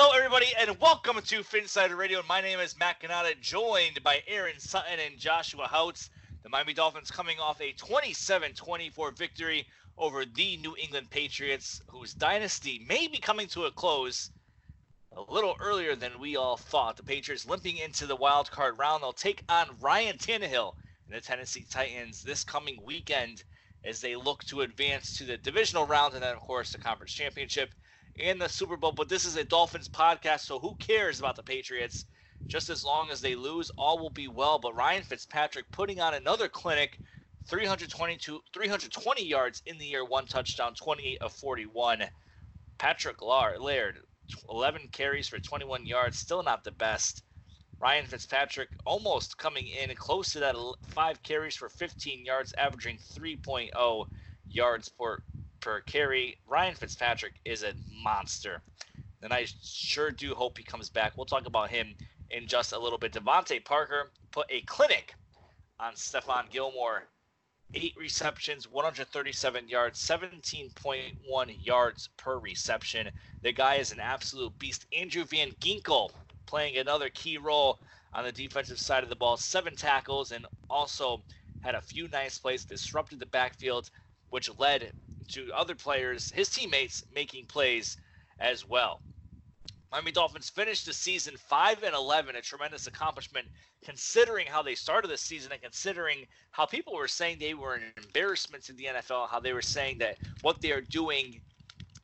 Hello, everybody, and welcome to Phinsider Radio. My name is Matt Cannata, joined by Aaron Sutton and Joshua Houtz. The Miami Dolphins coming off a 27-24 victory over the New England Patriots, whose dynasty may be coming to a close a little earlier than we all thought. The Patriots limping into the wild card round. They'll take on Ryan Tannehill and the Tennessee Titans this coming weekend as they look to advance to the divisional round and then, of course, the conference championship and the Super Bowl. But this is a Dolphins podcast, so who cares about the Patriots? Just as long as they lose, all will be well. But Ryan Fitzpatrick putting on another clinic, 322, 320 yards in the year, one touchdown, 28 of 41. Patrick Laird, 11 carries for 21 yards, still not the best. Ryan Fitzpatrick almost coming in close to that five carries for 15 yards, averaging 3.0 yards per per carry. Ryan Fitzpatrick is a monster. And I sure do hope he comes back. We'll talk about him in just a little bit. DeVante Parker put a clinic on Stephon Gilmore. Eight receptions, 137 yards, 17.1 yards per reception. The guy is an absolute beast. Andrew Van Ginkel playing another key role on the defensive side of the ball. Seven tackles and also had a few nice plays, disrupted the backfield, which led to other players, his teammates making plays as well. Miami Dolphins finished the season 5 and 11, a tremendous accomplishment considering how they started the season and considering how people were saying they were an embarrassment to the NFL, how they were saying that what they are doing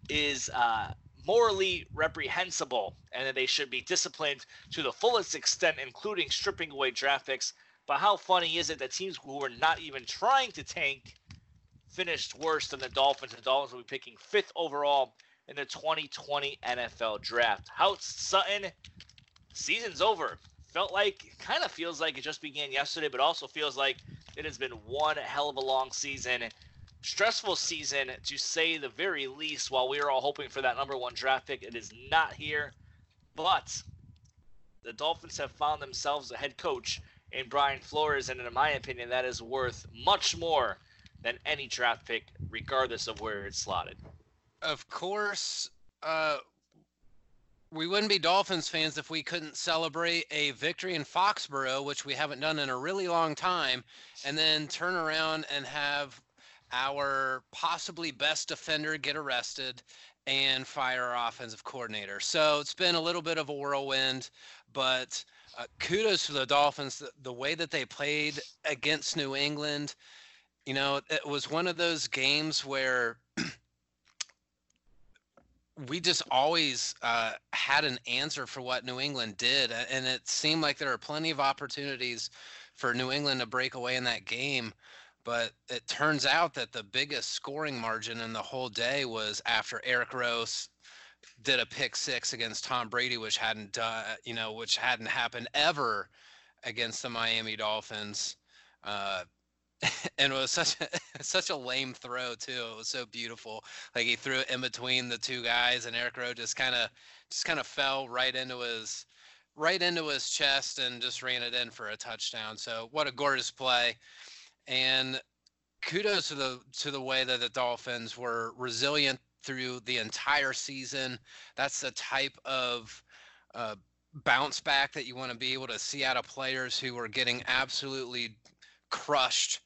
is uh, morally reprehensible and that they should be disciplined to the fullest extent, including stripping away draft picks. But how funny is it that teams who were not even trying to tank finished worse than the Dolphins. The Dolphins will be picking fifth overall in the 2020 NFL Draft. How Sutton, season's over. Felt like, kind of feels like it just began yesterday, but also feels like it has been one hell of a long season. Stressful season, to say the very least, while we are all hoping for that number one draft pick. It is not here, but the Dolphins have found themselves a head coach in Brian Flores, and in my opinion, that is worth much more than any draft pick, regardless of where it's slotted. Of course, uh, we wouldn't be Dolphins fans if we couldn't celebrate a victory in Foxborough, which we haven't done in a really long time, and then turn around and have our possibly best defender get arrested and fire our offensive coordinator. So it's been a little bit of a whirlwind, but uh, kudos to the Dolphins. The, the way that they played against New England, you know, it was one of those games where we just always uh, had an answer for what New England did, and it seemed like there were plenty of opportunities for New England to break away in that game. But it turns out that the biggest scoring margin in the whole day was after Eric Rowe did a pick six against Tom Brady, which hadn't done, you know, which hadn't happened ever against the Miami Dolphins. Uh, and it was such a such a lame throw too. It was so beautiful. Like he threw it in between the two guys, and Eric Rowe just kind of just kind of fell right into his right into his chest and just ran it in for a touchdown. So what a gorgeous play, and kudos to the to the way that the Dolphins were resilient through the entire season. That's the type of uh, bounce back that you want to be able to see out of players who are getting absolutely crushed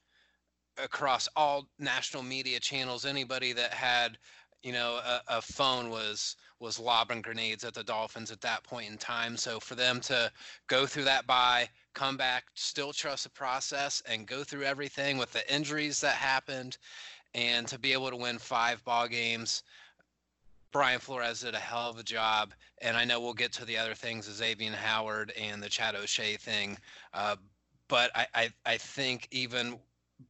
across all national media channels. Anybody that had, you know, a, a, phone was was lobbing grenades at the Dolphins at that point in time. So for them to go through that bye, come back, still trust the process, and go through everything with the injuries that happened, and to be able to win five ball games. Brian Flores did a hell of a job, and I know we'll get to the other things, Xavien Howard and the Chad O'Shea thing. Uh, but I, I, I think even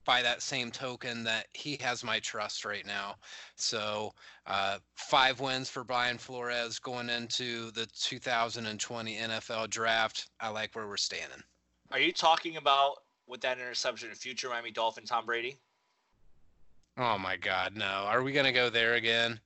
by that same token that he has my trust right now. So uh, five wins for Brian Flores going into the 2020 NFL draft. I like where we're standing. Are you talking about with that interception, in future Miami Dolphin Tom Brady? Oh my God, no! Are we gonna go there again?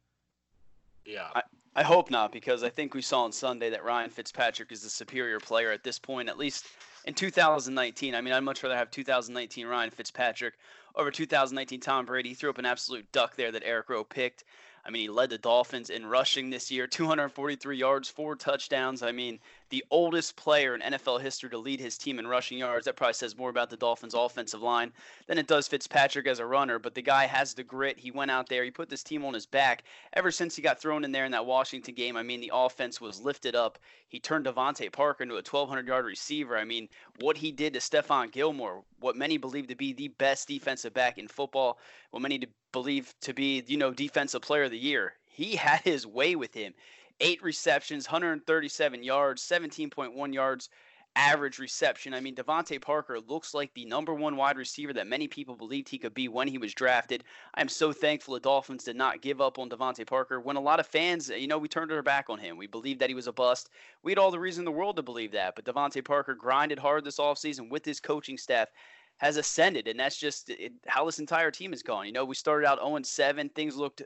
Yeah. I, I hope not because I think we saw on Sunday that Ryan Fitzpatrick is the superior player at this point, at least in 2019. I mean, I'd much rather have 2019 Ryan Fitzpatrick over 2019 Tom Brady. He threw up an absolute duck there that Eric Rowe picked. I mean, he led the Dolphins in rushing this year, 243 yards, four touchdowns. I mean, the oldest player in NFL history to lead his team in rushing yards. That probably says more about the Dolphins' offensive line than it does Fitzpatrick as a runner. But the guy has the grit. He went out there, he put this team on his back. Ever since he got thrown in there in that Washington game, I mean, the offense was lifted up. He turned DeVante Parker into a 1,200 yard receiver. I mean, what he did to Stephon Gilmore, what many believe to be the best defensive back in football, what many believe to be, you know, defensive player of the year. He had his way with him. Eight receptions, 137 yards, 17.1 yards average reception. I mean, DeVante Parker looks like the number one wide receiver that many people believed he could be when he was drafted. I'm so thankful the Dolphins did not give up on DeVante Parker when a lot of fans, you know, we turned our back on him. We believed that he was a bust. We had all the reason in the world to believe that. But DeVante Parker grinded hard this offseason with his coaching staff has ascended, and that's just it, how this entire team is going. You know, we started out 0 7. Things looked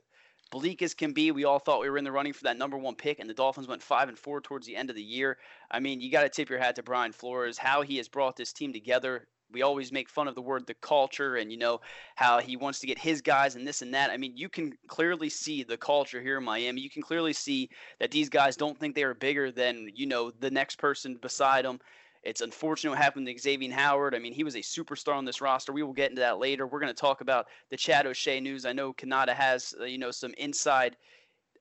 bleak as can be. We all thought we were in the running for that number one pick, and the Dolphins went five and four towards the end of the year. I mean, you got to tip your hat to Brian Flores, how he has brought this team together. We always make fun of the word the culture, and you know how he wants to get his guys and this and that. I mean, you can clearly see the culture here in Miami. You can clearly see that these guys don't think they are bigger than you know the next person beside them. It's unfortunate what happened to Xavien Howard. I mean, he was a superstar on this roster. We will get into that later. We're going to talk about the Chad O'Shea news. I know Cannata has, uh, you know, some inside,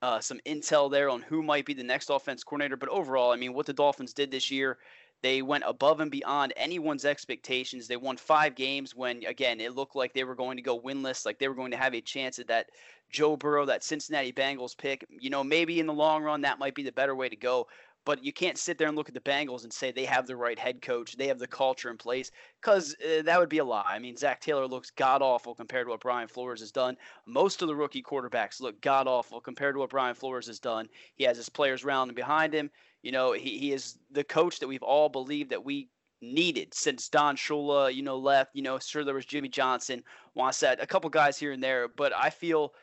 uh, some intel there on who might be the next offense coordinator. But overall, I mean, what the Dolphins did this year, they went above and beyond anyone's expectations. They won five games when, again, it looked like they were going to go winless, like they were going to have a chance at that Joe Burrow, that Cincinnati Bengals pick. You know, maybe in the long run, that might be the better way to go. But you can't sit there and look at the Bengals and say they have the right head coach, they have the culture in place, because uh, that would be a lie. I mean, Zac Taylor looks god awful compared to what Brian Flores has done. Most of the rookie quarterbacks look god awful compared to what Brian Flores has done. He has his players rounding behind him. You know, he, he is the coach that we've all believed that we needed since Don Shula, you know, left. You know, sure there was Jimmy Johnson, Wannstedt, a couple guys here and there, but I feel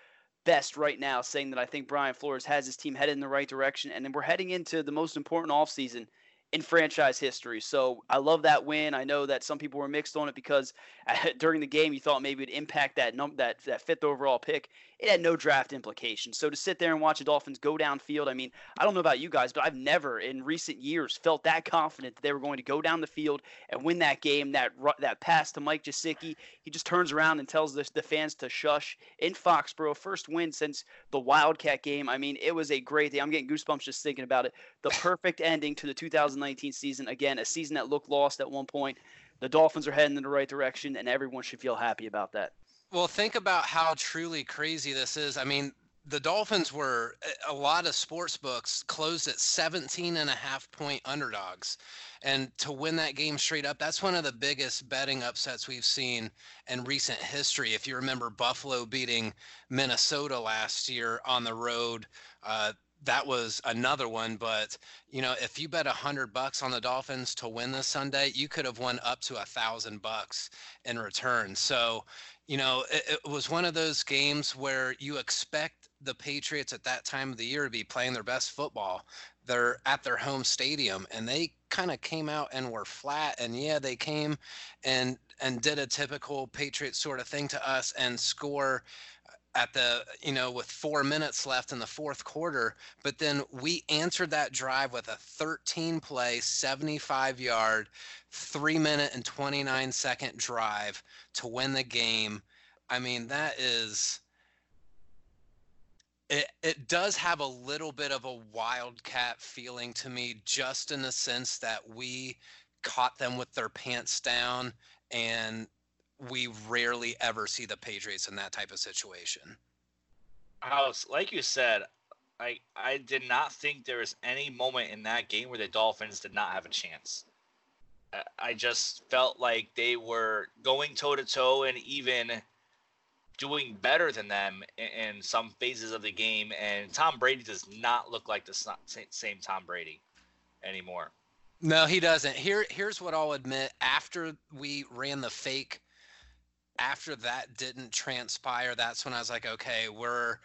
best right now saying that I think Brian Flores has his team headed in the right direction. And then we're heading into the most important offseason in franchise history. So I love that win. I know that some people were mixed on it because during the game you thought maybe it'd impact that num- that that fifth overall pick. It had no draft implications. So to sit there and watch the Dolphins go downfield, I mean, I don't know about you guys, but I've never in recent years felt that confident that they were going to go down the field and win that game. That that pass to Mike Gesicki, he just turns around and tells the, the fans to shush in Foxborough. First win since the Wildcat game. I mean, it was a great day. I'm getting goosebumps just thinking about it. The perfect ending to the 2019 season. Again, a season that looked lost at one point. The Dolphins are heading in the right direction, and everyone should feel happy about that. Well, think about how truly crazy this is. I mean, the Dolphins were a lot of sports books closed at 17 and a half point underdogs. And to win that game straight up, that's one of the biggest betting upsets we've seen in recent history. If you remember Buffalo beating Minnesota last year on the road, uh, that was another one. But you know, if you bet a hundred bucks on the Dolphins to win this Sunday, you could have won up to a thousand bucks in return. So, you know, it, it was one of those games where you expect the Patriots at that time of the year to be playing their best football. They're at their home stadium and they kind of came out and were flat and yeah, they came and and did a typical Patriots sort of thing to us and score at the you know with four minutes left in the fourth quarter but then we answered that drive with a 13 play 75 yard three minute and 29 second drive to win the game. I mean that is it, it does have a little bit of a wildcat feeling to me just in the sense that we caught them with their pants down and we rarely ever see the Patriots in that type of situation. Houtz, like you said, I I did not think there was any moment in that game where the Dolphins did not have a chance. I just felt like they were going toe to toe and even doing better than them in, some phases of the game. And Tom Brady does not look like the same Tom Brady anymore. No, he doesn't. Here, here's what I'll admit. After we ran the fake after that didn't transpire, that's when I was like, okay, we're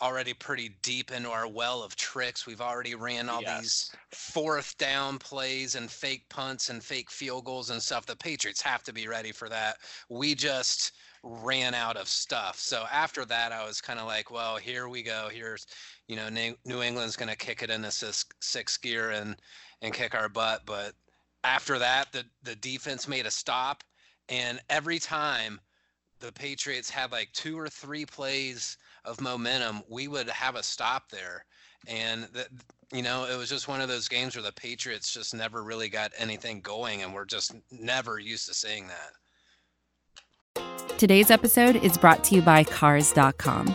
already pretty deep into our well of tricks. We've already ran all yes. these fourth down plays and fake punts and fake field goals and stuff. The Patriots have to be ready for that. We just ran out of stuff. So after that, I was kind of like, well, here we go. Here's, you know, New England's going to kick it into six, six gear and and kick our butt. But after that, the the defense made a stop and every time the Patriots had like two or three plays of momentum, we would have a stop there. And that, you know, it was just one of those games where the Patriots just never really got anything going, and we're just never used to seeing that. Today's episode is brought to you by Cars.com.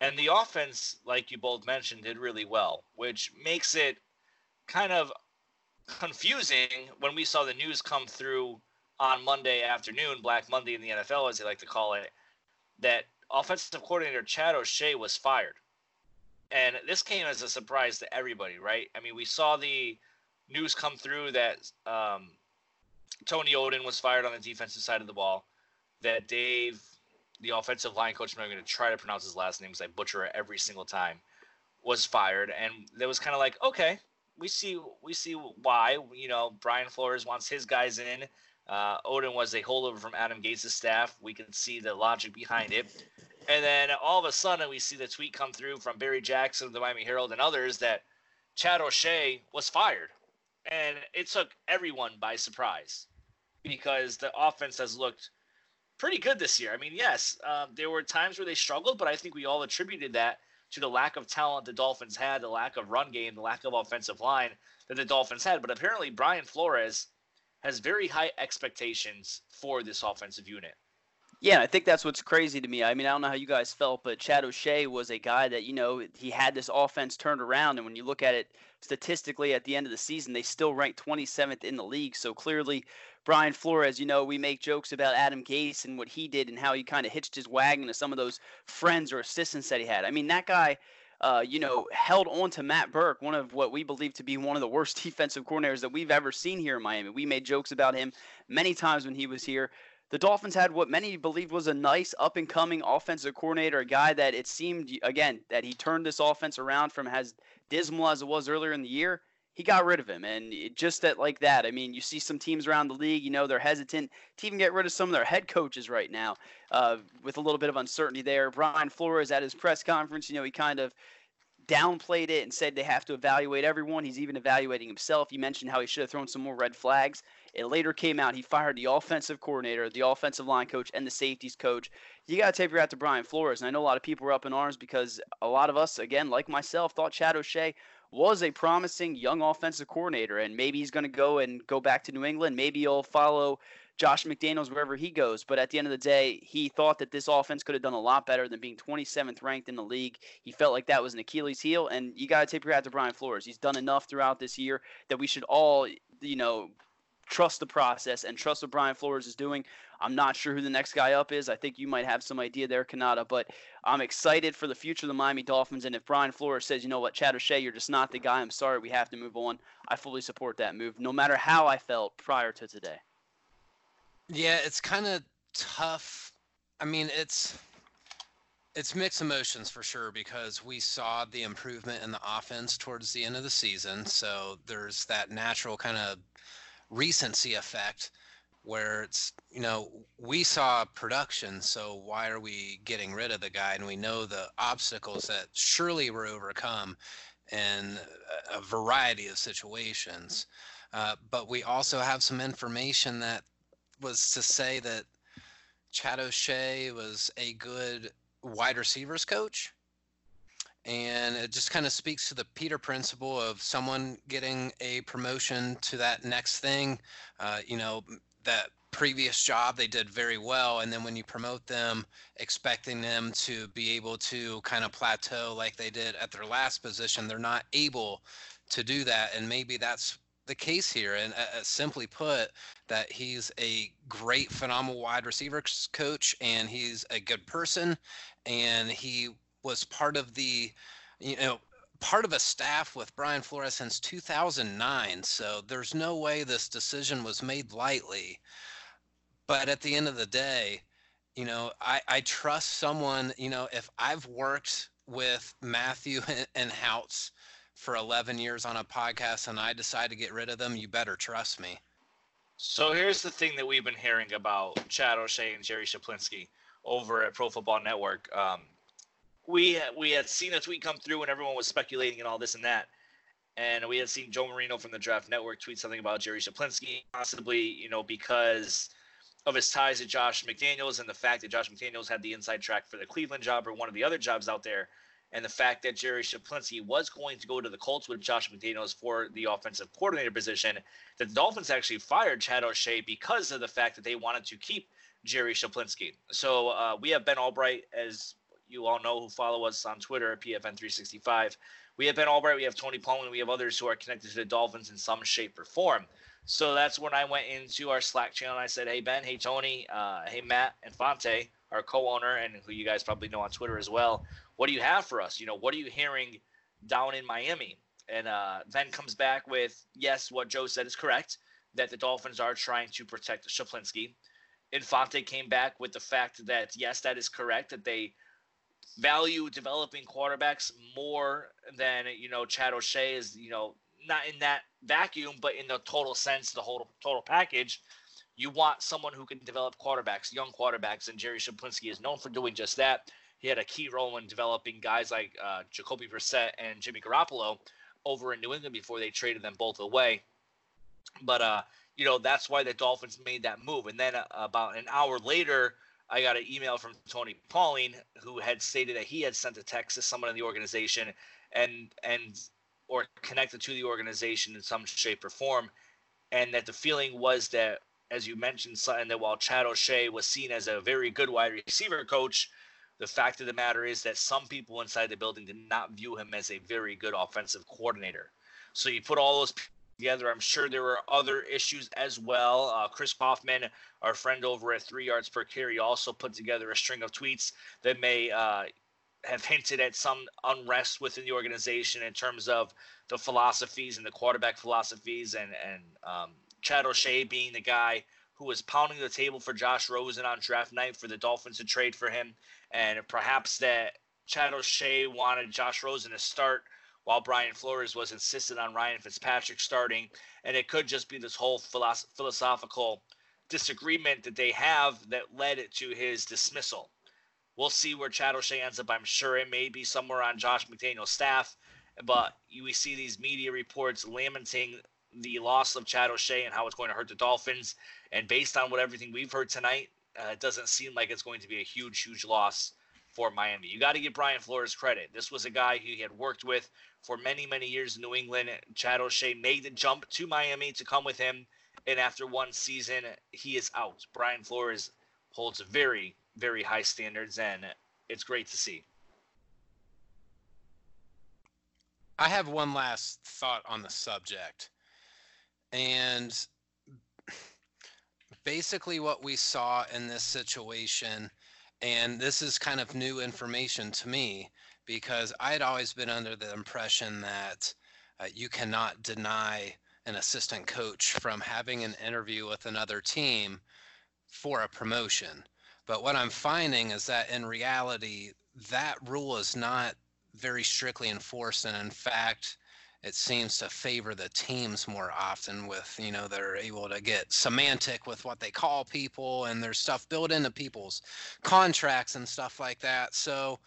And the offense, like you both mentioned, did really well, which makes it kind of confusing when we saw the news come through on Monday afternoon, Black Monday in the NFL, as they like to call it, that offensive coordinator Chad O'Shea was fired. And this came as a surprise to everybody, right? I mean, we saw the news come through that um, Tony Oden was fired on the defensive side of the ball, that Dave the offensive line coach, I'm going to try to pronounce his last name because I butcher it every single time, was fired, and it was kind of like, okay, we see we see why. You know, Brian Flores wants his guys in. Uh, Oden was a holdover from Adam Gase' staff. We can see the logic behind it. And then all of a sudden, we see the tweet come through from Barry Jackson of the Miami Herald and others that Chad O'Shea was fired. And it took everyone by surprise because the offense has looked pretty good this year. I mean, yes, um, there were times where they struggled, but I think we all attributed that to the lack of talent the Dolphins had, the lack of run game, the lack of offensive line that the Dolphins had. But apparently, Brian Flores has very high expectations for this offensive unit. Yeah, I think that's what's crazy to me. I mean, I don't know how you guys felt, but Chad O'Shea was a guy that, you know, he had this offense turned around. And when you look at it statistically at the end of the season, they still ranked 27th in the league. So clearly, Brian Flores, you know, we make jokes about Adam Gase and what he did and how he kind of hitched his wagon to some of those friends or assistants that he had. I mean, that guy. Uh, you know, held on to Matt Burke, one of what we believe to be one of the worst defensive coordinators that we've ever seen here in Miami. We made jokes about him many times when he was here the Dolphins had what many believed was a nice up and coming offensive coordinator, a guy that it seemed again that he turned this offense around from as dismal as it was earlier in the year. He got rid of him, and just that like that. I mean, you see some teams around the league, you know, they're hesitant to even get rid of some of their head coaches right now, uh, with a little bit of uncertainty there. Brian Flores at his press conference, you know, he kind of downplayed it and said they have to evaluate everyone. He's even evaluating himself. You mentioned how he should have thrown some more red flags. It later came out he fired the offensive coordinator, the offensive line coach, and the safeties coach. You got to take your hat to Brian Flores. And I know a lot of people were up in arms because a lot of us, again, like myself, thought Chad O'Shea was a promising young offensive coordinator. And maybe he's going to go and go back to New England. Maybe he'll follow Josh McDaniels wherever he goes. But at the end of the day, he thought that this offense could have done a lot better than being 27th ranked in the league. He felt like that was an Achilles heel. And you got to take your hat to Brian Flores. He's done enough throughout this year that we should all, you know, trust the process and trust what Brian Flores is doing. I'm not sure who the next guy up is. I think you might have some idea there, Cannata, but I'm excited for the future of the Miami Dolphins. And if Brian Flores says, you know what, Chad O'Shea, you're just not the guy, I'm sorry, we have to move on, I fully support that move, no matter how I felt prior to today. Yeah, it's kind of tough. I mean, it's it's mixed emotions for sure because we saw the improvement in the offense towards the end of the season. So there's that natural kind of recency effect where it's you know we saw production so why are we getting rid of the guy? And we know the obstacles that surely were overcome in a variety of situations. Uh, but we also have some information that was to say that Chad O'Shea was a good wide receivers coach and it just kind of speaks to the Peter principle of someone getting a promotion to that next thing. Uh, you know, that previous job they did very well, and then when you promote them, expecting them to be able to kind of plateau like they did at their last position, they're not able to do that, and maybe that's the case here. And uh, uh simply put, that he's a great, phenomenal wide receivers coach, and he's a good person, and he was part of the, you know, part of a staff with Brian Flores since 2009. So there's no way this decision was made lightly. But at the end of the day, you know, I, I trust someone, you know, if I've worked with Matthew and Houtz for 11 years on a podcast and I decide to get rid of them, you better trust me. So here's the thing that we've been hearing about Chad O'Shea and Jerry Schuplinski over at Pro Football Network. Um, we we had seen a tweet come through and everyone was speculating and all this and that. And we had seen Joe Marino from the Draft Network tweet something about Jerry Schuplinski, possibly, you know, because of his ties to Josh McDaniels and the fact that Josh McDaniels had the inside track for the Cleveland job or one of the other jobs out there, and the fact that Jerry Schuplinski was going to go to the Colts with Josh McDaniels for the offensive coordinator position, that the Dolphins actually fired Chad O'Shea because of the fact that they wanted to keep Jerry Schuplinski. So uh, we have Ben Albright as you all know who follow us on Twitter at PFN365. We have Ben Albright, we have Tony Pauline, we have others who are connected to the Dolphins in some shape or form. So that's when I went into our Slack channel and I said, Hey, Ben, hey, Tony, uh, hey, Matt, Infante, our co owner, and who you guys probably know on Twitter as well. What do you have for us? You know, what are you hearing down in Miami? And uh, Ben comes back with, Yes, what Joe said is correct, that the Dolphins are trying to protect Schuplinski. Infante came back with the fact that, yes, that is correct, that they value developing quarterbacks more than you know Chad O'Shea is you know not in that vacuum, but in the total sense, the whole total package. You want someone who can develop quarterbacks, young quarterbacks, and Jerry Schuplinski is known for doing just that. He had a key role in developing guys like uh, Jacoby Brissett and Jimmy Garoppolo over in New England before they traded them both away. But uh, you know that's why the Dolphins made that move. And then uh, about an hour later, I got an email from Tony Pauline who had stated that he had sent a text to someone in the organization and and or connected to the organization in some shape or form, and that the feeling was that as you mentioned, Sutton, that while Chad O'Shea was seen as a very good wide receiver coach, the fact of the matter is that some people inside the building did not view him as a very good offensive coordinator. So you put all those together. I'm sure there were other issues as well. Uh, Chris Kouffman, our friend over at Three Yards Per Carry, also put together a string of tweets that may uh, have hinted at some unrest within the organization in terms of the philosophies and the quarterback philosophies, and and um, Chad O'Shea being the guy who was pounding the table for Josh Rosen on draft night for the Dolphins to trade for him, and perhaps that Chad O'Shea wanted Josh Rosen to start while Brian Flores was insistent on Ryan Fitzpatrick starting, and it could just be this whole philosoph- philosophical disagreement that they have that led to his dismissal. We'll see where Chad O'Shea ends up. I'm sure it may be somewhere on Josh McDaniel's staff, but we see these media reports lamenting the loss of Chad O'Shea and how it's going to hurt the Dolphins. And based on what everything we've heard tonight, uh, it doesn't seem like it's going to be a huge, huge loss for Miami. You got to give Brian Flores credit. This was a guy who he had worked with for many, many years in New England. Chad O'Shea made the jump to Miami to come with him. And after one season, he is out. Brian Flores holds very, very high standards, and it's great to see. I have one last thought on the subject. And basically, what we saw in this situation, and this is kind of new information to me, because I had always been under the impression that uh, you cannot deny an assistant coach from having an interview with another team for a promotion. But what I'm finding is that in reality, that rule is not very strictly enforced. And in fact, it seems to favor the teams more often with, you know, they're able to get semantic with what they call people and there's stuff built into people's contracts and stuff like that. So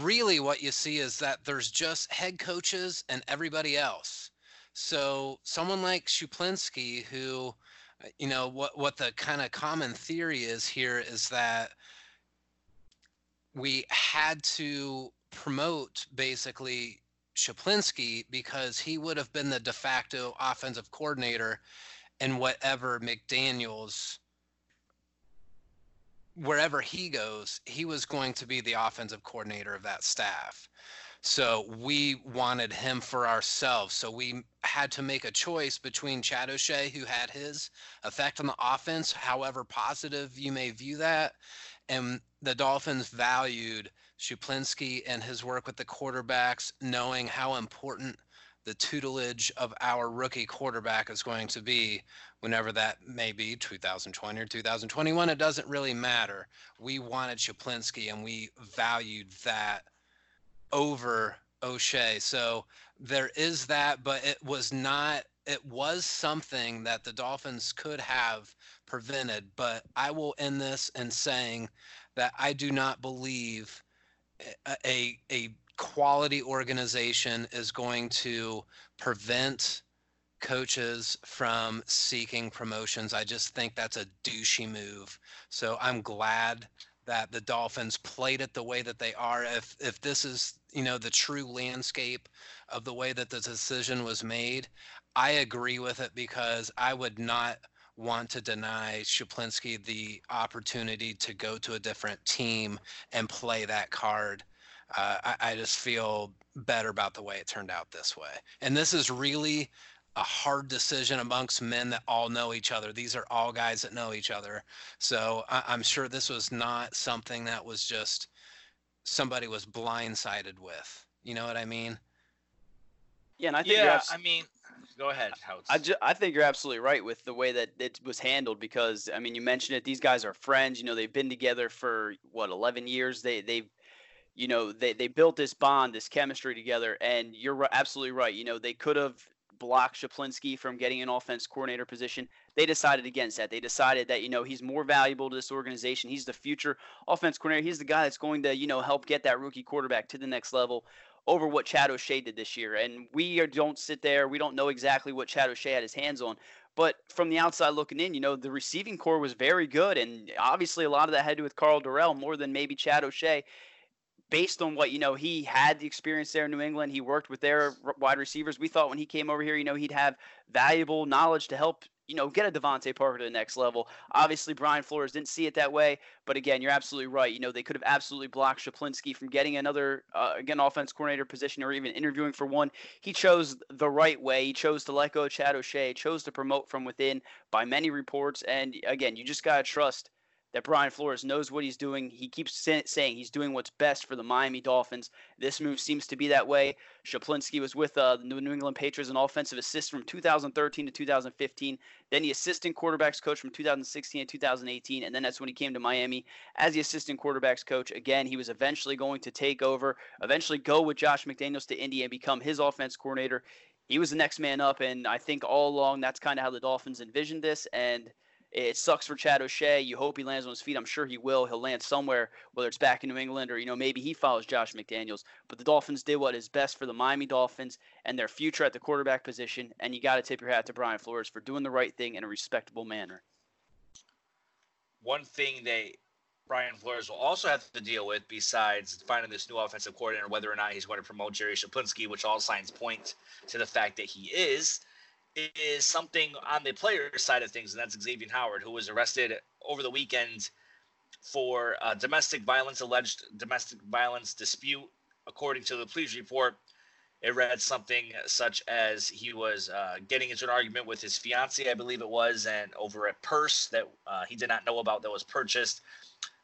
really what you see is that there's just head coaches and everybody else. So someone like Schuplinski, who, uh, you know, what what the kind of common theory is here is that we had to promote basically Schuplinski because he would have been the de facto offensive coordinator in whatever McDaniels wherever he goes, he was going to be the offensive coordinator of that staff. So we wanted him for ourselves. So we had to make a choice between Chad O'Shea, who had his effect on the offense, however positive you may view that, and the Dolphins valued Schuplinski and his work with the quarterbacks, knowing how important the tutelage of our rookie quarterback is going to be whenever that may be 2020 or 2021 it doesn't really matter. We wanted Schuplinski and we valued that over O'Shea. So there is that but it was not it was something that the Dolphins could have prevented but I will end this in saying that I do not believe a a, a quality organization is going to prevent coaches from seeking promotions. I just think that's a douchey move. So I'm glad that the Dolphins played it the way that they are. If if this is you know the true landscape of the way that the decision was made, I agree with it because I would not want to deny Schuplinski the opportunity to go to a different team and play that card uh, I, I just feel better about the way it turned out this way. And this is really a hard decision amongst men that all know each other. These are all guys that know each other. So I, am sure this was not something that was just somebody was blindsided with. You know what I mean? Yeah, and I think yeah, I mean, go ahead. I, ju- I think you're absolutely right with the way that it was handled because I mean, you mentioned it. These guys are friends. You know, they've been together for what 11 years. They they've you know, they, they built this bond, this chemistry together, and you're absolutely right. You know, they could have blocked Schuplinski from getting an offense coordinator position. They decided against that. They decided that, you know, he's more valuable to this organization. He's the future offense coordinator. He's the guy that's going to, you know, help get that rookie quarterback to the next level over what Chad O'Shea did this year. And we don't sit there. We don't know exactly what Chad O'Shea had his hands on. But from the outside looking in, you know, the receiving core was very good. And obviously, a lot of that had to do with Karl Dorrell more than maybe Chad O'Shea based on what you know he had the experience there in New England. He worked with their wide receivers. We thought when he came over here, you know, he'd have valuable knowledge to help you know, get a DeVante Parker to the next level. Obviously, Brian Flores didn't see it that way, but again, you're absolutely right. You know, they could have absolutely blocked Schuplinski from getting another, uh, again, offense coordinator position or even interviewing for one. He chose the right way. He chose to let go of Chad O'Shea, chose to promote from within by many reports. And again, you just got to trust that Brian Flores knows what he's doing. He keeps saying he's doing what's best for the Miami Dolphins. This move seems to be that way. Schuplinski was with uh, the New England Patriots, an offensive assistant from 2013 to 2015. Then the assistant quarterbacks coach from 2016 to 2018, and then that's when he came to Miami as the assistant quarterbacks coach. Again, he was eventually going to take over, eventually go with Josh McDaniels to Indy and become his offense coordinator. He was the next man up, and I think all along that's kind of how the Dolphins envisioned this. And it sucks for Chad O'Shea. You hope he lands on his feet. I'm sure he will. He'll land somewhere, whether it's back in New England or, you know, maybe he follows Josh McDaniels. But the Dolphins did what is best for the Miami Dolphins and their future at the quarterback position. And you got to tip your hat to Brian Flores for doing the right thing in a respectable manner. One thing they Brian Flores will also have to deal with, besides finding this new offensive coordinator, whether or not he's going to promote Jerry Schuplinski, which all signs point to the fact that he is, is something on the player side of things, and that's Xavien Howard, who was arrested over the weekend for uh, domestic violence, alleged domestic violence dispute. According to the police report, it read something such as he was uh, getting into an argument with his fiance, I believe it was, and over a purse that uh, he did not know about that was purchased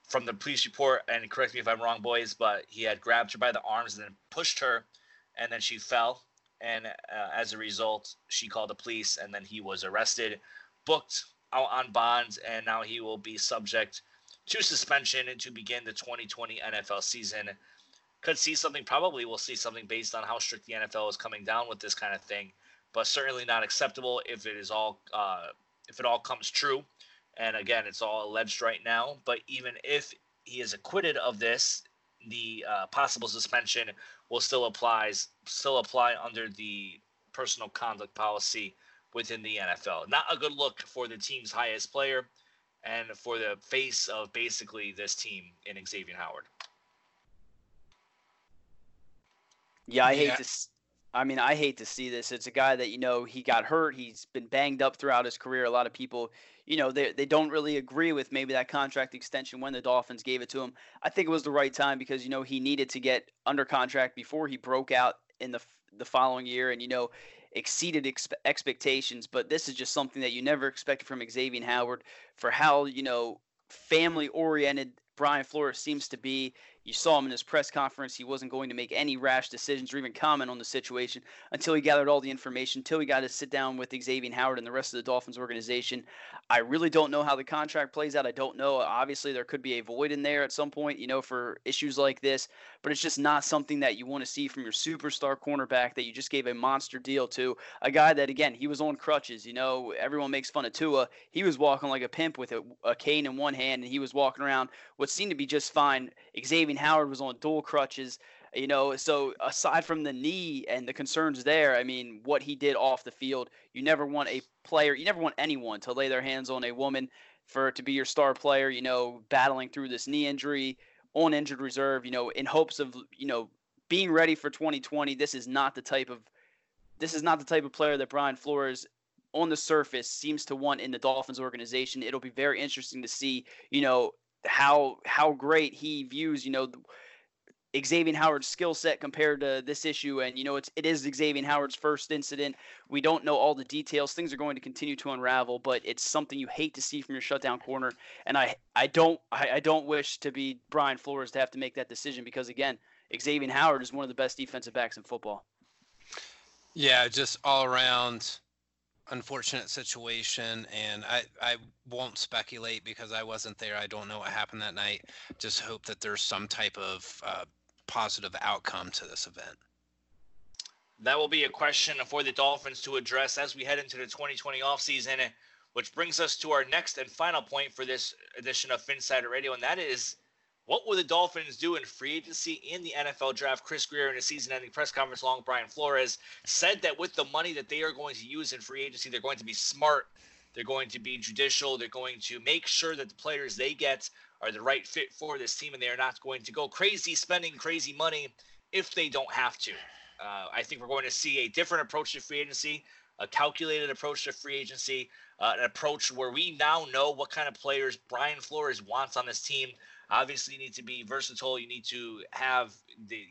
from the police report. And correct me if I'm wrong, boys, but he had grabbed her by the arms and then pushed her, and then she fell and uh, as a result, she called the police, and then he was arrested, booked out on bonds, and now he will be subject to suspension and to begin the 2020 NFL season. Could see something, probably will see something based on how strict the NFL is coming down with this kind of thing, but certainly not acceptable if it is all uh, if it all comes true. And again, it's all alleged right now. But even if he is acquitted of this, the uh, possible suspension will still applies still apply under the personal conduct policy within the NFL. Not a good look for the team's highest player and for the face of basically this team in Xavien Howard. Yeah, I hate to. I mean, I hate to see this. It's a guy that you know he got hurt. He's been banged up throughout his career. A lot of people you know, they, they don't really agree with maybe that contract extension when the Dolphins gave it to him. I think it was the right time because, you know, he needed to get under contract before he broke out in the, the following year and, you know, exceeded expe- expectations. But this is just something that you never expected from Xavien Howard for how, you know, family oriented Brian Flores seems to be. You saw him in his press conference. He wasn't going to make any rash decisions or even comment on the situation until he gathered all the information, until he got to sit down with Xavien Howard and the rest of the Dolphins organization. I really don't know how the contract plays out. I don't know. Obviously, there could be a void in there at some point, you know, for issues like this, but it's just not something that you want to see from your superstar cornerback that you just gave a monster deal to. A guy that, again, he was on crutches. You know, everyone makes fun of Tua. He was walking like a pimp with a, a cane in one hand, and he was walking around what seemed to be just fine. Xavien Howard was on dual crutches. You know, so aside from the knee and the concerns there, I mean, what he did off the field, you never want a player, you never want anyone to lay their hands on a woman for to be your star player, you know, battling through this knee injury on injured reserve, you know, in hopes of, you know, being ready for 2020. This is not the type of this is not the type of player that Brian Flores on the surface seems to want in the Dolphins organization. It'll be very interesting to see, you know, how how great he views, you know, Xavien Howard's skill set compared to this issue. And you know, it's it is Xavien Howard's first incident. We don't know all the details. Things are going to continue to unravel, but it's something you hate to see from your shutdown corner. And I I don't I, I don't wish to be Brian Flores to have to make that decision because again, Xavien Howard is one of the best defensive backs in football. Yeah, just all around unfortunate situation and I, I won't speculate because I wasn't there. I don't know what happened that night. Just hope that there's some type of uh, positive outcome to this event. That will be a question for the Dolphins to address as we head into the 2020 offseason, which brings us to our next and final point for this edition of Phinsider Radio, and that is what will the Dolphins do in free agency in the NFL draft? Chris Grier in a season ending press conference along with Brian Flores, said that with the money that they are going to use in free agency, they're going to be smart, they're going to be judicial, they're going to make sure that the players they get are the right fit for this team, and they are not going to go crazy spending crazy money if they don't have to. Uh, I think we're going to see a different approach to free agency a calculated approach to free agency, uh, an approach where we now know what kind of players Brian Flores wants on this team. Obviously, you need to be versatile. You need to have the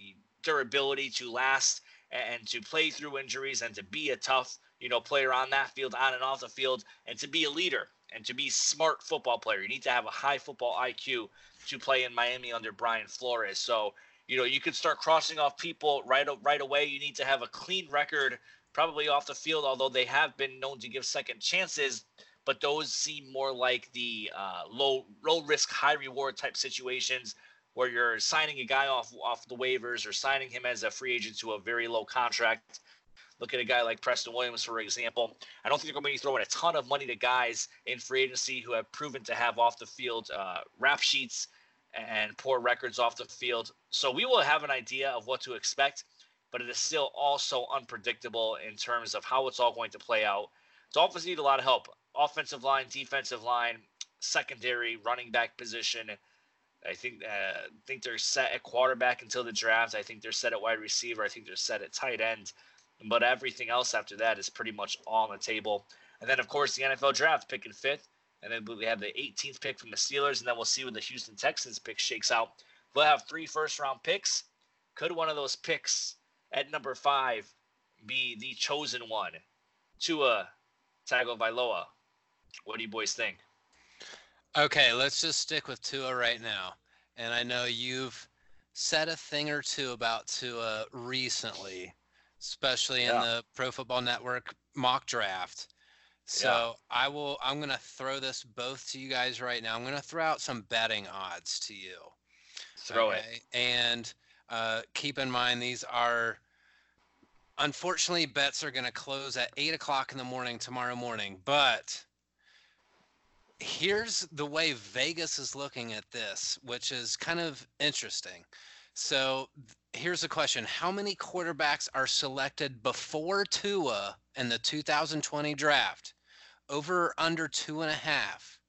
durability to last and to play through injuries and to be a tough, you know, player on that field, on and off the field, and to be a leader and to be smart football player. You need to have a high football IQ to play in Miami under Brian Flores. So, you know, you could start crossing off people right right away. You need to have a clean record probably off the field, although they have been known to give second chances. But those seem more like the uh, low low risk, high reward type situations where you're signing a guy off off the waivers or signing him as a free agent to a very low contract. Look at a guy like Preston Williams, for example. I don't think they're going to be throwing a ton of money to guys in free agency who have proven to have off the field uh, rap sheets and poor records off the field. So we will have an idea of what to expect, but it is still also unpredictable in terms of how it's all going to play out. Dolphins need a lot of help offensive line, defensive line, secondary, running back position. I think uh, think they're set at quarterback until the draft. I think they're set at wide receiver. I think they're set at tight end. But everything else after that is pretty much all on the table. And then, of course, the NFL draft picking fifth. And then we have the 18th pick from the Steelers. And then we'll see what the Houston Texans pick shakes out. We'll have three first round picks. Could one of those picks at number five be the chosen one? Tua Tagovailoa. What do you boys think? Okay, let's just stick with Tua right now. And I know you've said a thing or two about Tua recently, especially in the Pro Football Network mock draft. So yeah. I will I'm going to throw this both to you guys right now. I'm going to throw out some betting odds to you. Throw okay? it. And uh, keep in mind these are unfortunately bets are going to close at eight o'clock in the morning tomorrow morning, but here's the way Vegas is looking at this, which is kind of interesting. So here's a question How many quarterbacks are selected before Tua in the 2020 draft? Over under two and a half.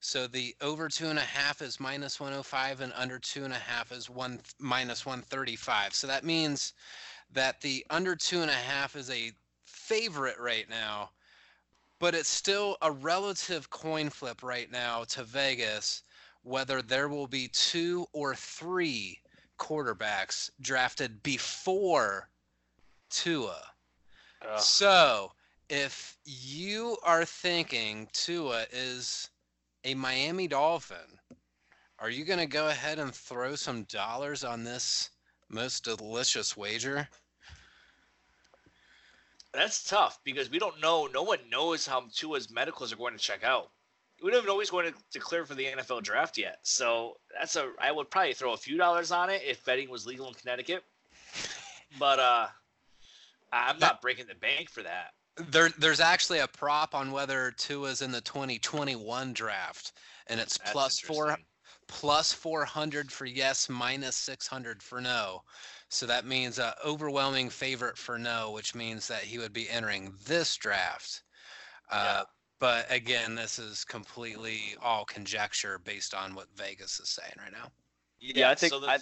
So the over two and a half is minus 105 and under two and a half is one minus 135. So that means that the under two and a half is a favorite right now but it's still a relative coin flip right now to Vegas whether there will be two or three quarterbacks drafted before Tua. So, if you are thinking Tua is a Miami Dolphin, are you going to go ahead and throw some dollars on this most delicious wager? That's tough because we don't know. No one knows how Tua's medicals are going to check out. We don't even know he's going to declare for the NFL draft yet. So that's a. I would probably throw a few dollars on it if betting was legal in Connecticut. But uh, I'm not breaking the bank for that. There, there's actually a prop on whether Tua's in the 2021 draft, and it's plus four, plus 400 for yes, minus 600 for no. So that means uh, overwhelming favorite for no, which means that he would be entering this draft. Uh, yeah. But again, this is completely all conjecture based on what Vegas is saying right now. Yeah, yeah I think so I,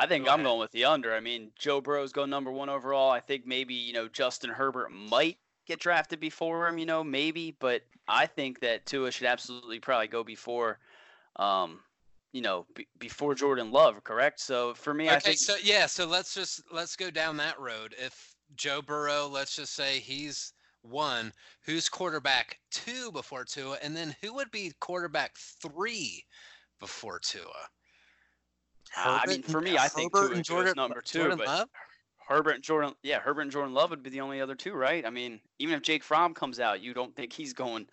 I think Go I'm ahead. going with the under. I mean, Joe Burrow's going number one overall. I think maybe you know Justin Herbert might get drafted before him. You know, maybe, but I think that Tua should absolutely probably go before um, you know, b- before Jordan Love, correct? So for me, okay, I think so. Yeah, so let's just let's go down that road. If Joe Burrow, let's just say he's one, who's quarterback two before Tua, and then who would be quarterback three before Tua? Uh, I mean, for me, I think Herbert Tua and Jordan, number two, Jordan but Love? Herbert and Jordan, yeah, Herbert and Jordan Love would be the only other two, right? I mean, even if Jake Fromm comes out, you don't think he's going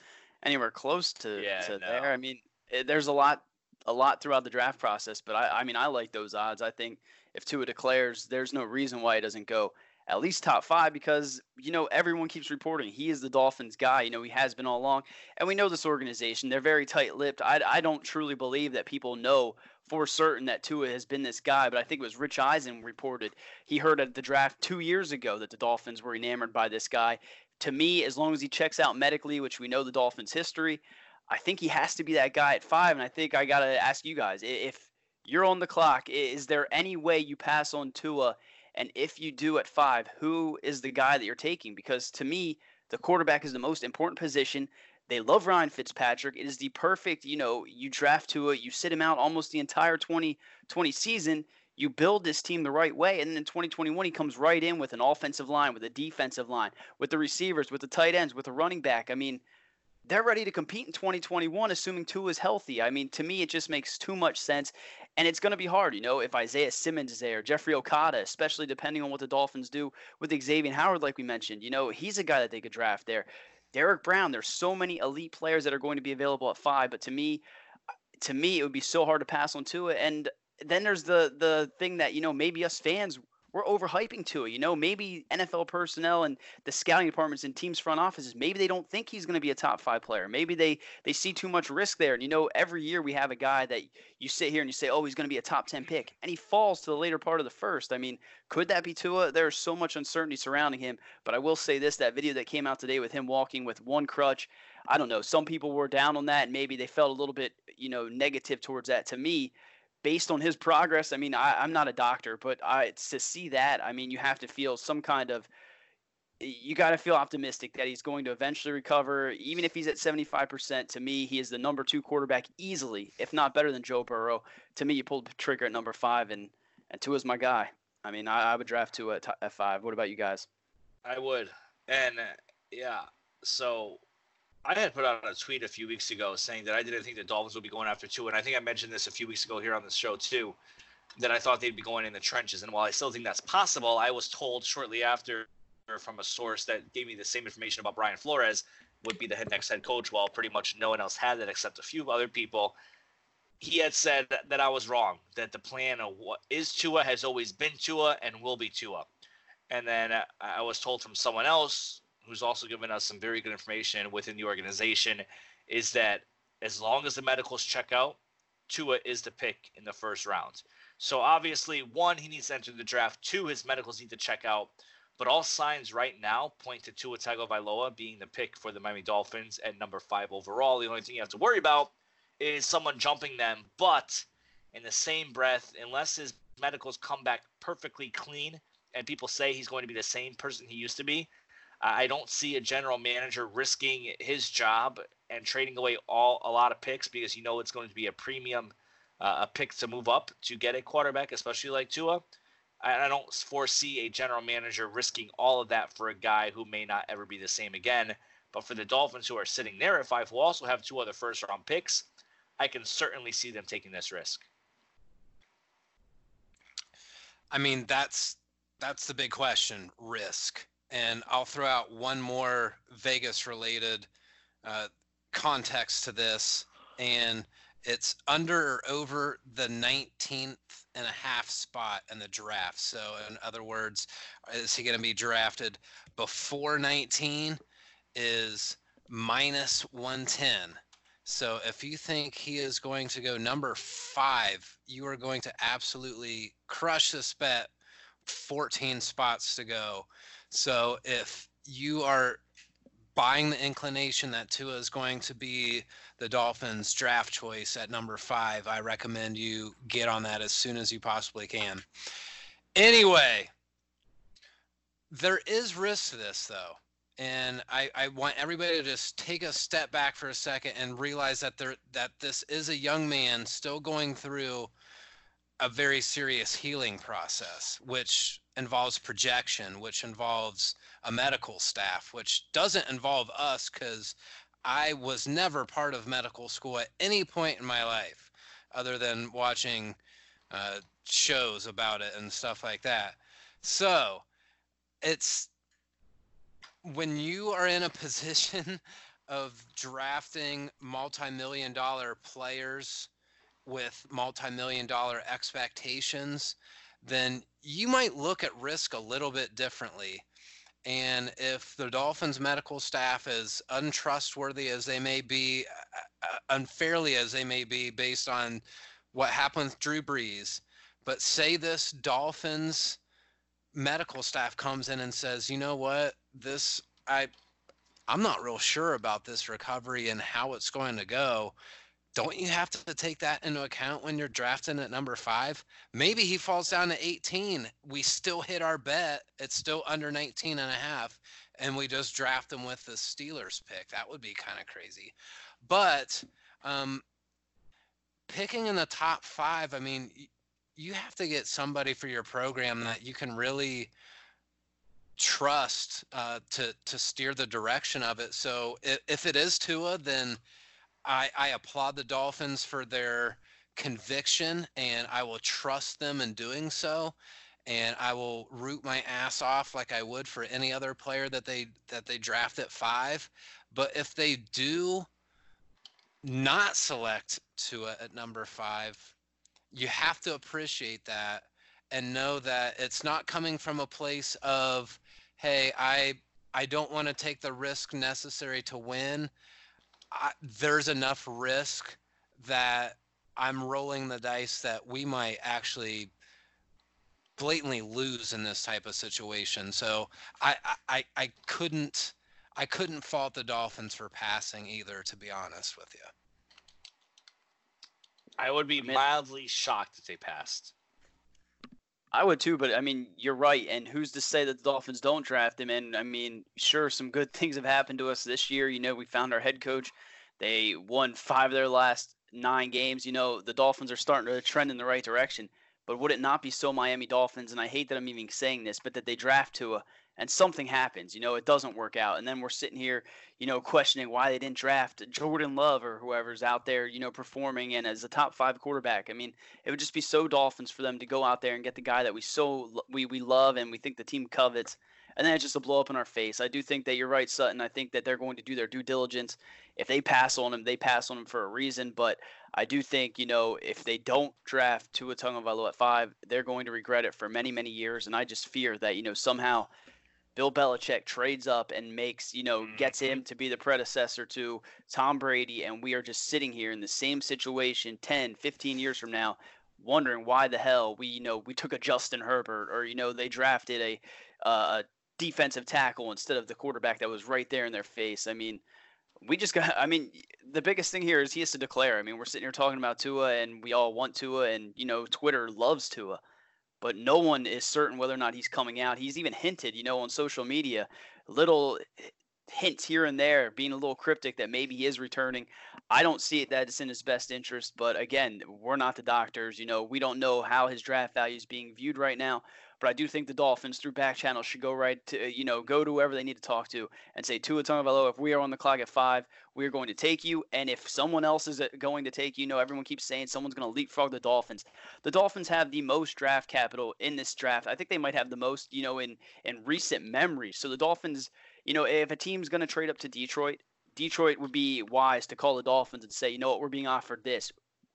anywhere close to, yeah, to no. there. I mean, it, there's a lot a lot throughout the draft process, but I, I mean, I like those odds. I think if Tua declares, there's no reason why he doesn't go at least top five because you know everyone keeps reporting he is the Dolphins guy. You know he has been all along, and we know this organization. They're very tight-lipped. I, I don't truly believe that people know for certain that Tua has been this guy, but I think it was Rich Eisen reported he heard at the draft two years ago that the Dolphins were enamored by this guy. To me, as long as he checks out medically, which we know the Dolphins' history, I think he has to be that guy at five. And I think I got to ask you guys if you're on the clock, is there any way you pass on Tua? And if you do at five, who is the guy that you're taking? Because to me, The quarterback is the most important position. They love Ryan Fitzpatrick. It is the perfect, you know, you draft Tua, you sit him out almost the entire 2020 season. You build this team the right way, and then in 2021 he comes right in with an offensive line, with a defensive line, with the receivers, with the tight ends, with a running back. I mean, they're ready to compete in 2021, assuming Tua is healthy. I mean, to me, it just makes too much sense. And it's going to be hard, you know, if Isaiah Simmons is there, Jeffrey Okudah, especially depending on what the Dolphins do with Xavien Howard, like we mentioned. You know, he's a guy that they could draft there. Derrick Brown, there's so many elite players that are going to be available at five, but to me, to me, it would be so hard to pass on Tua. And then there's the the thing that you know maybe us fans we're overhyping Tua. You know, maybe NFL personnel and the scouting departments and teams front offices, maybe they don't think he's going to be a top five player. Maybe they they see too much risk there. And you know, every year we have a guy that you sit here and you say, oh, he's going to be a top ten pick, and he falls to the later part of the first. I mean, could that be Tua? There's so much uncertainty surrounding him. But I will say this: that video that came out today with him walking with one crutch. I don't know. Some people were down on that, and maybe they felt a little bit, you know, negative towards that. To me, based on his progress, I mean, I, am not a doctor, but I, to see that, I mean, you have to feel some kind of, you got to feel optimistic that he's going to eventually recover. Even if he's at 75%, to me, he is the number two quarterback easily, if not better than Joe Burrow. To me, you pulled the trigger at number five, and, and Tua is my guy. I mean, I, I would draft Tua at, at five. What about you guys? I would. And uh, yeah, so I had put out a tweet a few weeks ago saying that I didn't think the Dolphins would be going after Tua, and I think I mentioned this a few weeks ago here on the show too, that I thought they'd be going in the trenches. And while I still think that's possible, I was told shortly after from a source that gave me the same information about Brian Flores would be the head next head coach, while pretty much no one else had that except a few other people. He had said that, that I was wrong, that the plan of what is Tua has always been Tua and will be Tua. And then I was told from someone else who's also given us some very good information within the organization, is that as long as the medicals check out, Tua is the pick in the first round. So obviously, one, he needs to enter the draft. Two, his medicals need to check out. But all signs right now point to Tua Tagovailoa being the pick for the Miami Dolphins at number five overall. The only thing you have to worry about is someone jumping them. But in the same breath, unless his medicals come back perfectly clean and people say he's going to be the same person he used to be, I don't see a general manager risking his job and trading away all a lot of picks because you know it's going to be a premium uh, a pick to move up to get a quarterback, especially like Tua. I, I don't foresee a general manager risking all of that for a guy who may not ever be the same again. But for the Dolphins who are sitting there at five, who also have two other first round picks, I can certainly see them taking this risk. I mean, that's that's the big question, risk. And I'll throw out one more Vegas related uh, context to this. And it's under or over the 19th and a half spot in the draft. So, in other words, is he going to be drafted before 19? Is minus 110. So, if you think he is going to go number five, you are going to absolutely crush this bet. 14 spots to go. So if you are buying the inclination that Tua is going to be the Dolphins' draft choice at number five, I recommend you get on that as soon as you possibly can. Anyway, there is risk to this, though. And I, I want everybody to just take a step back for a second and realize that there that this is a young man still going through a very serious healing process, which involves projection, which involves a medical staff, which doesn't involve us because I was never part of medical school at any point in my life other than watching uh, shows about it and stuff like that. So it's when you are in a position of drafting multi million dollar players with multi-million dollar expectations, then you might look at risk a little bit differently. And if the Dolphins medical staff is untrustworthy as they may be, uh, uh, unfairly as they may be, based on what happened with Drew Brees, but say this Dolphins medical staff comes in and says, you know what, this I I'm not real sure about this recovery and how it's going to go don't you have to take that into account when you're drafting at number five? Maybe he falls down to 18. We still hit our bet. It's still under 19 and a half. and we just draft him with the Steelers pick. That would be kind of crazy. But um, picking in the top five, I mean, you have to get somebody for your program that you can really trust uh, to to steer the direction of it. So if, if it is Tua, then I, I applaud the Dolphins for their conviction, and I will trust them in doing so. And I will root my ass off like I would for any other player that they that they draft at five. But if they do not select Tua at number five, you have to appreciate that and know that it's not coming from a place of, hey, I I don't want to take the risk necessary to win. I, there's enough risk that I'm rolling the dice that we might actually blatantly lose in this type of situation. So I, I I couldn't I couldn't fault the Dolphins for passing either, to be honest with you. I would be mildly shocked if they passed. I would too, but I mean, you're right. And who's to say that the Dolphins don't draft him? And I mean, sure, some good things have happened to us this year. You know, we found our head coach. They won five of their last nine games. You know, the Dolphins are starting to trend in the right direction. But would it not be so Miami Dolphins? And I hate that I'm even saying this, but that they draft Tua and something happens, you know, it doesn't work out. And then we're sitting here, you know, questioning why they didn't draft Jordan Love or whoever's out there, you know, performing and as a top five quarterback. I mean, it would just be so Dolphins for them to go out there and get the guy that we so we, we love and we think the team covets. And then it's just a blow up in our face. I do think that you're right, Sutton. I think that they're going to do their due diligence. If they pass on him, they pass on him for a reason. But I do think, you know, if they don't draft Tua Tagovailoa at five, they're going to regret it for many, many years. And I just fear that, you know, somehow – Bill Belichick trades up and makes, you know, gets him mm-hmm. to be the predecessor to Tom Brady, and we are just sitting here in the same situation 10, 15 years from now, wondering why the hell we, you know, we took a Justin Herbert or, you know, they drafted a, uh, a defensive tackle instead of the quarterback that was right there in their face. I mean, we just got, I mean, the biggest thing here is he has to declare. I mean, we're sitting here talking about Tua, and we all want Tua, and, you know, Twitter loves Tua but no one is certain whether or not he's coming out. He's even hinted, you know, on social media, little hints here and there, being a little cryptic that maybe he is returning. I don't see it that it's in his best interest, but again, we're not the doctors. You know, we don't know how his draft value is being viewed right now. But I do think the Dolphins through back channel should go right to you know go to whoever they need to talk to and say Tua Tagovailoa, if we are on the clock at five, we are going to take you. And if someone else is uh, going to take you, you know everyone keeps saying someone's going to leapfrog the Dolphins. The Dolphins have the most draft capital in this draft. I think they might have the most you know in in recent memory. So the Dolphins, you know, if a team's going to trade up to Detroit, Detroit would be wise to call the Dolphins and say, you know what, we're being offered this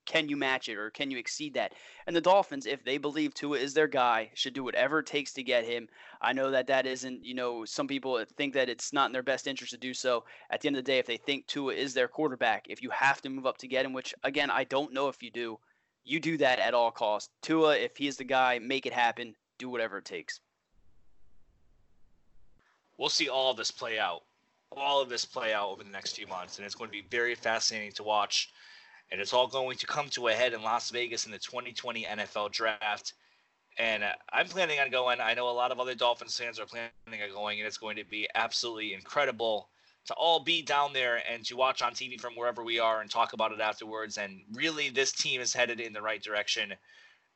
can you match it or can you exceed that? And the Dolphins, if they believe Tua is their guy, should do whatever it takes to get him. I know that that isn't, you know, some people think that it's not in their best interest to do so. At the end of the day, if they think Tua is their quarterback, if you have to move up to get him, which again, I don't know if you do, you do that at all costs. Tua, if he is the guy, make it happen. Do whatever it takes. We'll see all this play out. All of this play out over the next few months, and it's going to be very fascinating to watch and it's all going to come to a head in Las Vegas in the 2020 NFL Draft. And uh, I'm planning on going. I know a lot of other Dolphins fans are planning on going, and it's going to be absolutely incredible to all be down there and to watch on TV from wherever we are and talk about it afterwards. And really, this team is headed in the right direction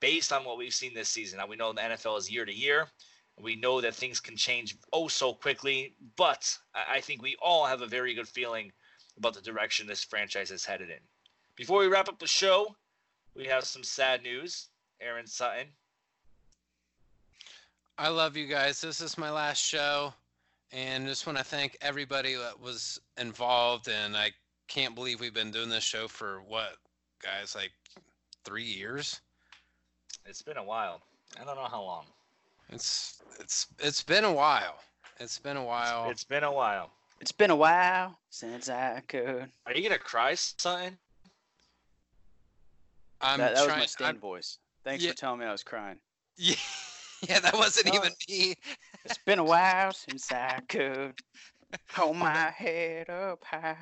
based on what we've seen this season. Now, we know the NFL is year to year. We know that things can change oh so quickly, but I think we all have a very good feeling about the direction this franchise is headed in. Before we wrap up the show, we have some sad news. Aaron Sutton. I love you guys. This is my last show. And just want to thank everybody that was involved. And I can't believe we've been doing this show for what, guys, like three years? It's been a while. I don't know how long. It's it's it's been a while. It's been a while. it's, it's been a while. It's been a while since I could. Are you gonna cry, son? I'm that, that trying, was my Stain I'm, voice. Thanks yeah, for telling me I was crying. Yeah, yeah, that wasn't even me. it's been a while since I could hold my head up high.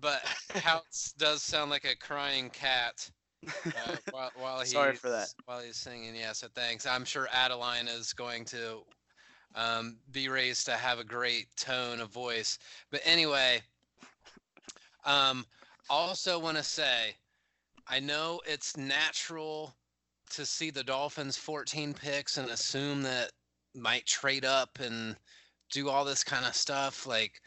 But Houtz does sound like a crying cat. Uh, while, while he's, Sorry for that. While he's singing, yeah. So thanks. I'm sure Adeline is going to um, be raised to have a great tone of voice. But anyway, um, also want to say, I know it's natural to see the Dolphins 14 picks and assume that might trade up and do all this kind of stuff. Like,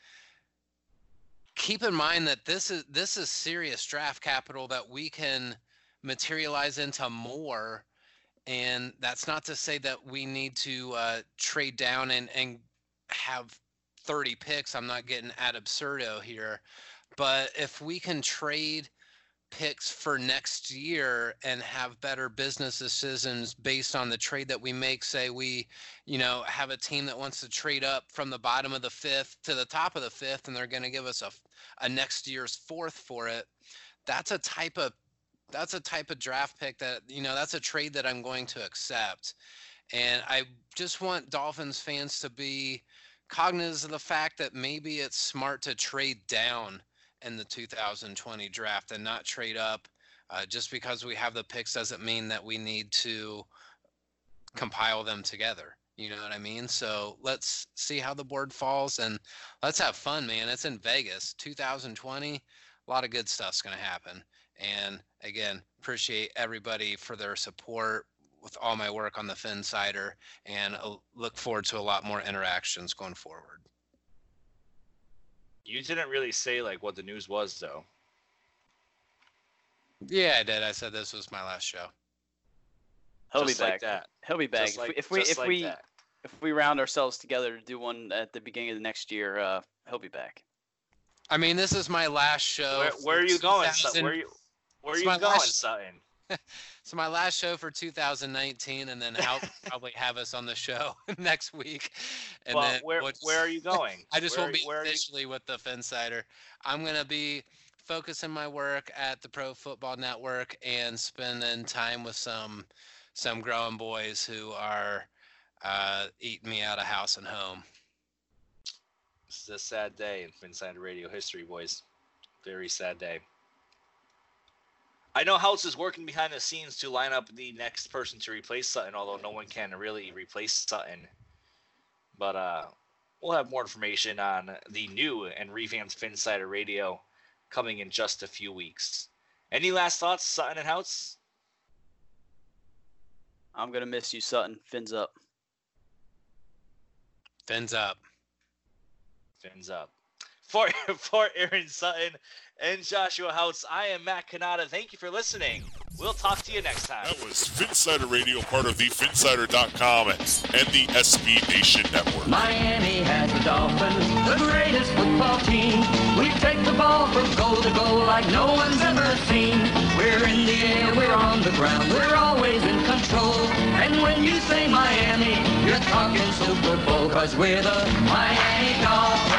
keep in mind that this is this is serious draft capital that we can materialize into more and that's not to say that we need to uh, trade down and, and have 30 picks. I'm not getting ad absurdo here. But if we can trade picks for next year and have better business decisions based on the trade that we make, say we, you know, have a team that wants to trade up from the bottom of the fifth to the top of the fifth and they're going to give us a, a next year's fourth for it. That's a type of that's a type of draft pick that you know that's a trade that I'm going to accept. And I just want Dolphins fans to be cognizant of the fact that maybe it's smart to trade down in the 2020 draft and not trade up. Uh, just because we have the picks doesn't mean that we need to compile them together. You know what I mean? So let's see how the board falls and let's have fun, man. It's in Vegas, 2020. A lot of good stuff's going to happen. And again, appreciate everybody for their support with all my work on the Phinsider and uh, look forward to a lot more interactions going forward. You didn't really say like what the news was though. Yeah, I did. I said this was my last show. He'll Just be like back. that. He'll be back. Just If we like- if we if like we, that. if we round ourselves together to do one at the beginning of the next year, uh, he'll be back. I mean, this is my last show. Where, where are you going? Where are you? Where are you going, last- Sutton? So my last show for 2019, and then I'll probably have us on the show next week. And well, then where where are you going? I just where, won't be you- officially with the Phinsider. I'm gonna be focusing my work at the Pro Football Network and spending time with some some growing boys who are uh, eating me out of house and home. This is a sad day in Phinsider Radio history, boys. Very sad day. I know Houtz is working behind the scenes to line up the next person to replace Sutton, although no one can really replace Sutton. But uh, we'll have more information on the new and revamped Phinsider Radio coming in just a few weeks. Any last thoughts, Sutton and Houtz? I'm gonna miss you, Sutton. Fins up. Fins up. Fins up. For for Aaron Sutton and Joshua Houtz, I am Matt Cannata. Thank you for listening. We'll talk to you next time. That was Phinsider Radio, part of the Phinsider.com and the SB Nation Network. Miami has the Dolphins, the greatest football team. We take the ball from goal to goal like no one's ever seen. We're in the air, we're on the ground, we're always in control. And when you say Miami, you're talking Super Bowl, cause we're the Miami Dolphins.